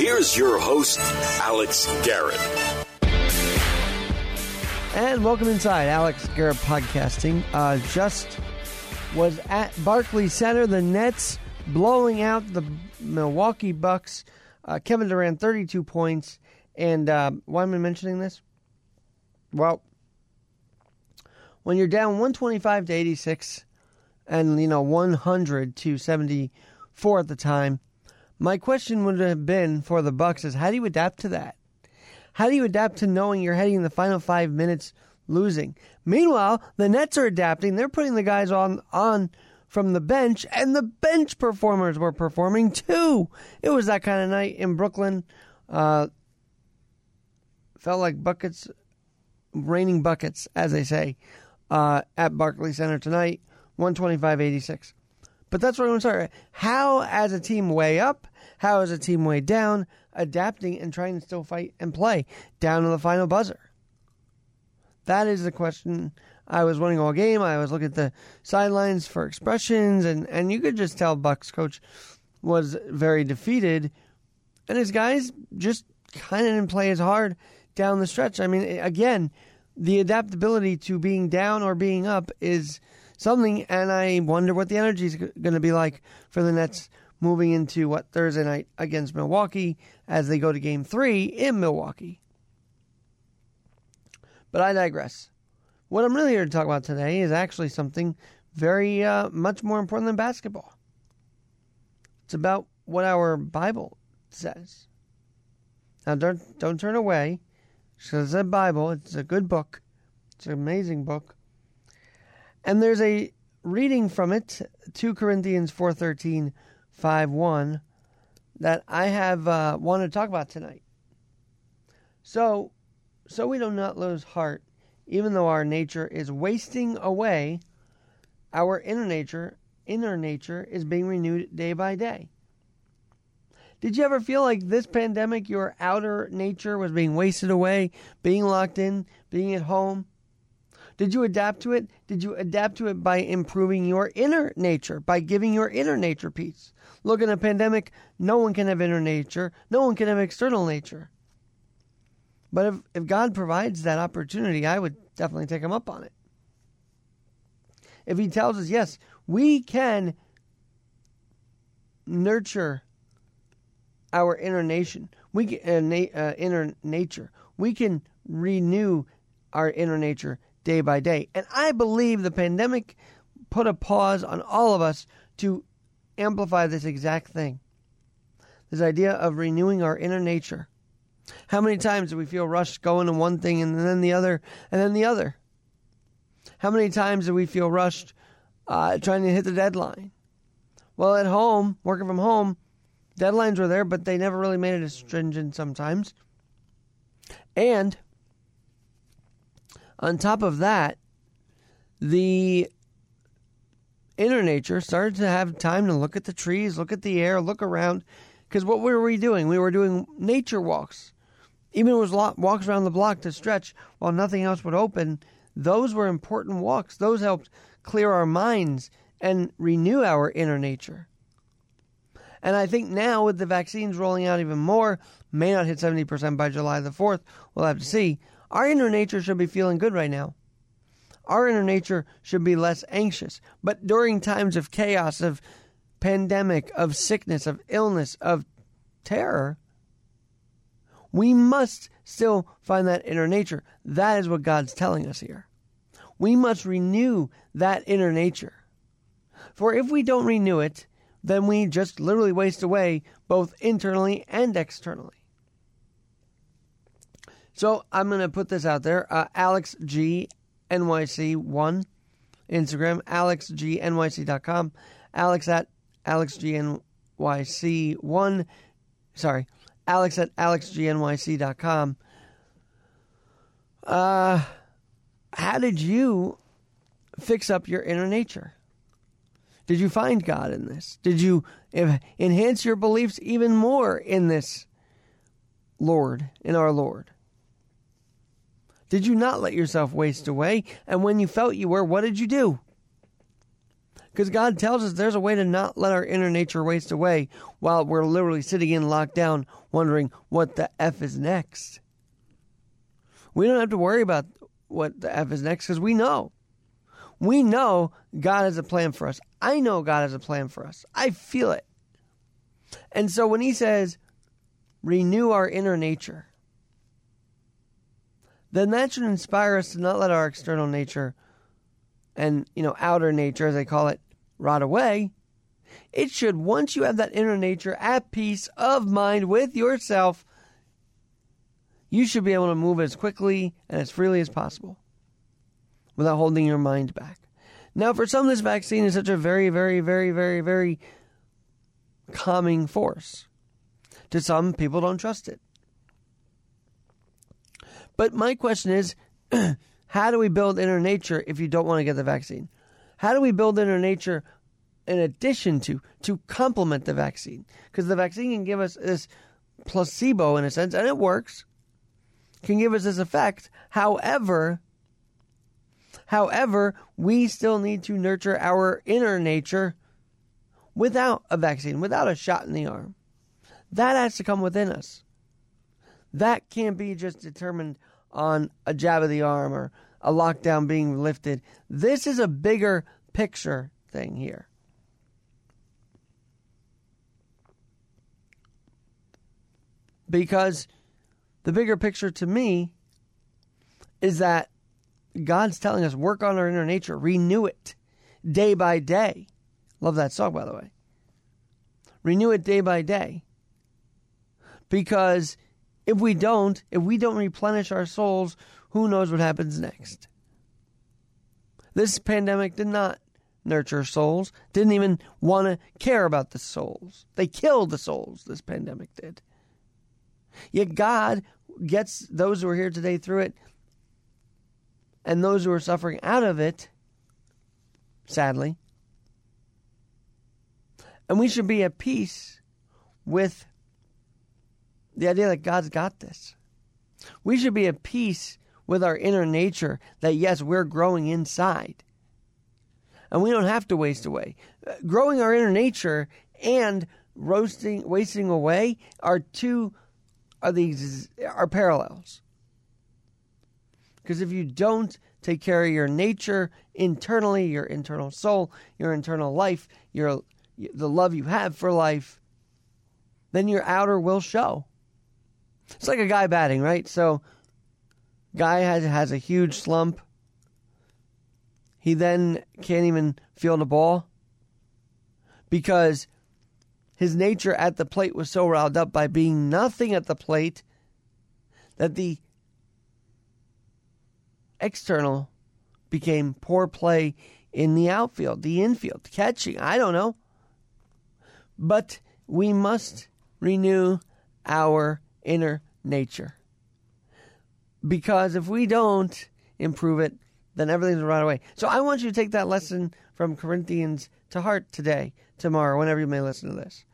Here's your host, Alex Garrett. And welcome inside Alex Garrett Podcasting. Uh, just was at Barclays Center. The Nets blowing out the Milwaukee Bucks. Uh, Kevin Durant, 32 points. And uh, why am I mentioning this? Well, when you're down 125 to 86 and, you know, 100 to 74 at the time, my question would have been for the Bucks is how do you adapt to that? How do you adapt to knowing you're heading the final five minutes losing? Meanwhile, the Nets are adapting. They're putting the guys on on from the bench, and the bench performers were performing too. It was that kind of night in Brooklyn. Uh, felt like buckets, raining buckets, as they say, uh, at Barclays Center tonight, 125-86. But that's where I'm start. How, as a team, way up? How, as a team, way down? Adapting and trying to still fight and play down to the final buzzer. That is the question. I was running all game. I was looking at the sidelines for expressions, and, and you could just tell Bucks coach was very defeated, and his guys just kind of didn't play as hard down the stretch. I mean, again, the adaptability to being down or being up is something, and I wonder what the energy is going to be like for the Nets moving into what Thursday night against Milwaukee as they go to Game Three in Milwaukee. But I digress. What I'm really here to talk about today is actually something very uh, much more important than basketball. It's about what our Bible says. Now, don't don't turn away. It's a Bible. It's a good book. It's an amazing book. And there's a reading from it, 2 Corinthians 4.13, 5.1, that I have uh, wanted to talk about tonight. So, so we do not lose heart, even though our nature is wasting away, our inner nature, inner nature is being renewed day by day. Did you ever feel like this pandemic, your outer nature was being wasted away, being locked in, being at home? Did you adapt to it? Did you adapt to it by improving your inner nature, by giving your inner nature peace? Look, in a pandemic, no one can have inner nature, no one can have external nature. But if, if God provides that opportunity, I would definitely take him up on it. If he tells us, yes, we can nurture our inner nation, we can, uh, na- uh, inner nature, we can renew our inner nature day by day. And I believe the pandemic put a pause on all of us to amplify this exact thing. This idea of renewing our inner nature. How many times do we feel rushed going to one thing and then the other and then the other? How many times do we feel rushed uh, trying to hit the deadline? Well, at home, working from home, deadlines were there, but they never really made it as stringent sometimes. And on top of that, the inner nature started to have time to look at the trees, look at the air, look around. Because what were we doing? We were doing nature walks. Even it was walks around the block to stretch while nothing else would open. Those were important walks. Those helped clear our minds and renew our inner nature. And I think now with the vaccines rolling out even more, may not hit 70% by July the 4th. We'll have to see. Our inner nature should be feeling good right now. Our inner nature should be less anxious. But during times of chaos, of pandemic, of sickness, of illness, of terror, we must still find that inner nature. That is what God's telling us here. We must renew that inner nature. For if we don't renew it, then we just literally waste away both internally and externally. So I'm going to put this out there. Uh, Alex G NYC1 Instagram, alexgnyc.com, alex at alexgnyc1, sorry, alex at alexgnyc.com. Uh, how did you fix up your inner nature? Did you find God in this? Did you enhance your beliefs even more in this Lord, in our Lord? Did you not let yourself waste away? And when you felt you were, what did you do? Because God tells us there's a way to not let our inner nature waste away while we're literally sitting in lockdown wondering what the F is next. We don't have to worry about what the F is next because we know. We know God has a plan for us. I know God has a plan for us. I feel it. And so when he says, renew our inner nature, then that should inspire us to not let our external nature and, you know, outer nature, as they call it, rot away. It should, once you have that inner nature at peace of mind with yourself, you should be able to move as quickly and as freely as possible without holding your mind back. Now, for some, this vaccine is such a very, very, very, very, very calming force. To some, people don't trust it. But my question is how do we build inner nature if you don't want to get the vaccine? How do we build inner nature in addition to, to complement the vaccine? Because the vaccine can give us this placebo in a sense, and it works, can give us this effect. However, However, we still need to nurture our inner nature without a vaccine, without a shot in the arm. That has to come within us. That can't be just determined on a jab of the arm or a lockdown being lifted. This is a bigger picture thing here. Because the bigger picture to me is that God's telling us work on our inner nature, renew it day by day. Love that song, by the way. Renew it day by day. Because if we don't, if we don't replenish our souls, who knows what happens next? This pandemic did not nurture souls, didn't even want to care about the souls. They killed the souls, this pandemic did. Yet God gets those who are here today through it and those who are suffering out of it, sadly. And we should be at peace with the idea that God's got this. We should be at peace with our inner nature that, yes, we're growing inside. And we don't have to waste away. Uh, growing our inner nature and roasting, wasting away are two are these are parallels. Because if you don't take care of your nature internally, your internal soul, your internal life, your the love you have for life, then your outer will show. It's like a guy batting, right? So guy has has a huge slump. He then can't even field the ball because his nature at the plate was so riled up by being nothing at the plate that the external became poor play in the outfield, the infield, catching. I don't know. But we must renew our inner nature. Because if we don't improve it, then everything's right away. So I want you to take that lesson from Corinthians to heart today, tomorrow, whenever you may listen to this.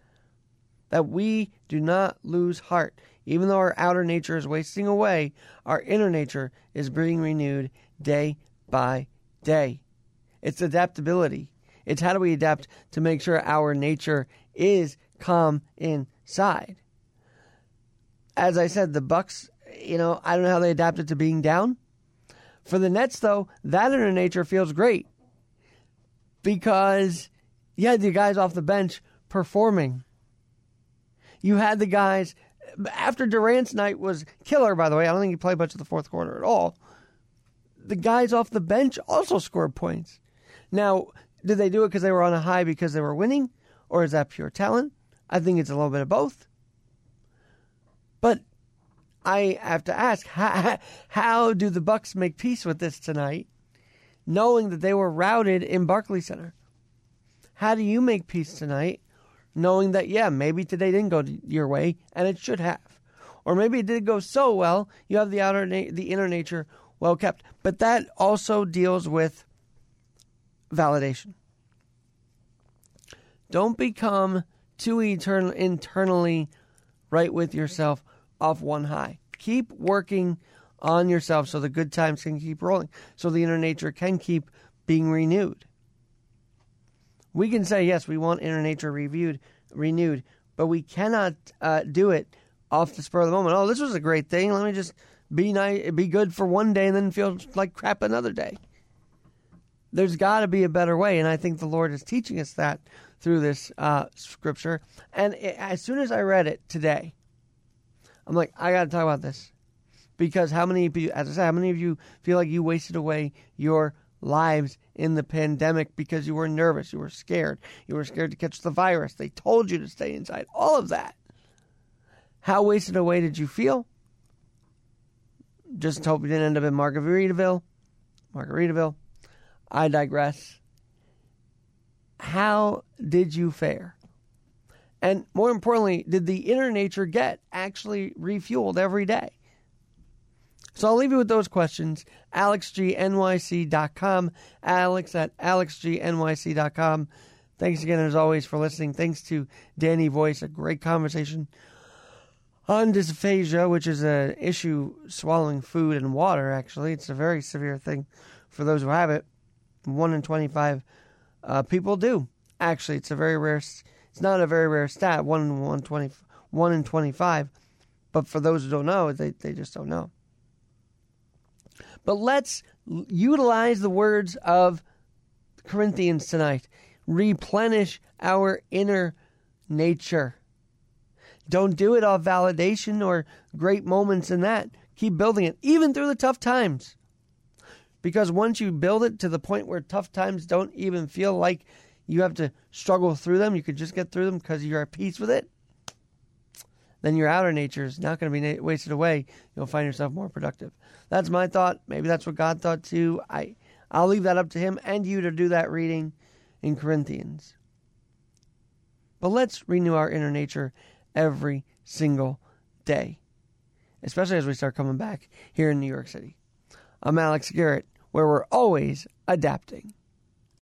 That we do not lose heart. Even though our outer nature is wasting away, our inner nature is being renewed day by day. It's adaptability. It's how do we adapt to make sure our nature is calm inside. As I said, the Bucks, you know, I don't know how they adapted to being down. For the Nets, though, that inner nature feels great because you had the guys off the bench performing. You had the guys after Durant's night was killer, by the way, I don't think he played much of the fourth quarter at all. The guys off the bench also scored points. Now, did they do it because they were on a high because they were winning, or is that pure talent? I think it's a little bit of both. But I have to ask, how, how do the Bucks make peace with this tonight, knowing that they were routed in Barclays Center? How do you make peace tonight, knowing that, yeah, maybe today didn't go your way and it should have. Or maybe it did go so well, you have the outer, na- the inner nature well kept. But that also deals with validation. Don't become too eternal, internally right with yourself off one high. Keep working on yourself so the good times can keep rolling, so the inner nature can keep being renewed. We can say yes, we want inner nature reviewed, renewed, but we cannot uh, do it off the spur of the moment. Oh, this was a great thing. Let me just be nice, be good for one day, and then feel like crap another day. There's got to be a better way, and I think the Lord is teaching us that through this uh, scripture. And it, as soon as I read it today, I'm like, I got to talk about this because how many of you, as I said, how many of you feel like you wasted away your lives in the pandemic because you were nervous, you were scared, you were scared to catch the virus. They told you to stay inside. All of that. How wasted away did you feel? Just hope you didn't end up in Margaritaville. Margaritaville. I digress. How did you fare? And more importantly, did the inner nature get actually refueled every day? So I'll leave you with those questions. AlexGNYC.com. Alex at AlexGNYC.com. Thanks again, as always, for listening. Thanks to Danny Voice, a great conversation on dysphagia, which is an issue swallowing food and water, actually. It's a very severe thing for those who have it. One in 25 uh, people do. Actually, it's a very rare, it's not a very rare stat, one in 120, one in 25. But for those who don't know, they, they just don't know. But let's utilize the words of Corinthians tonight. Replenish our inner nature. Don't do it off validation or great moments in that. Keep building it, even through the tough times. Because once you build it to the point where tough times don't even feel like you have to struggle through them, you could just get through them because you're at peace with it, then your outer nature is not going to be wasted away. You'll find yourself more productive. That's my thought. Maybe that's what God thought too. I I'll leave that up to him and you to do that reading in Corinthians. But let's renew our inner nature every single day, especially as we start coming back here in New York City. I'm Alex Garrett, where we're always adapting.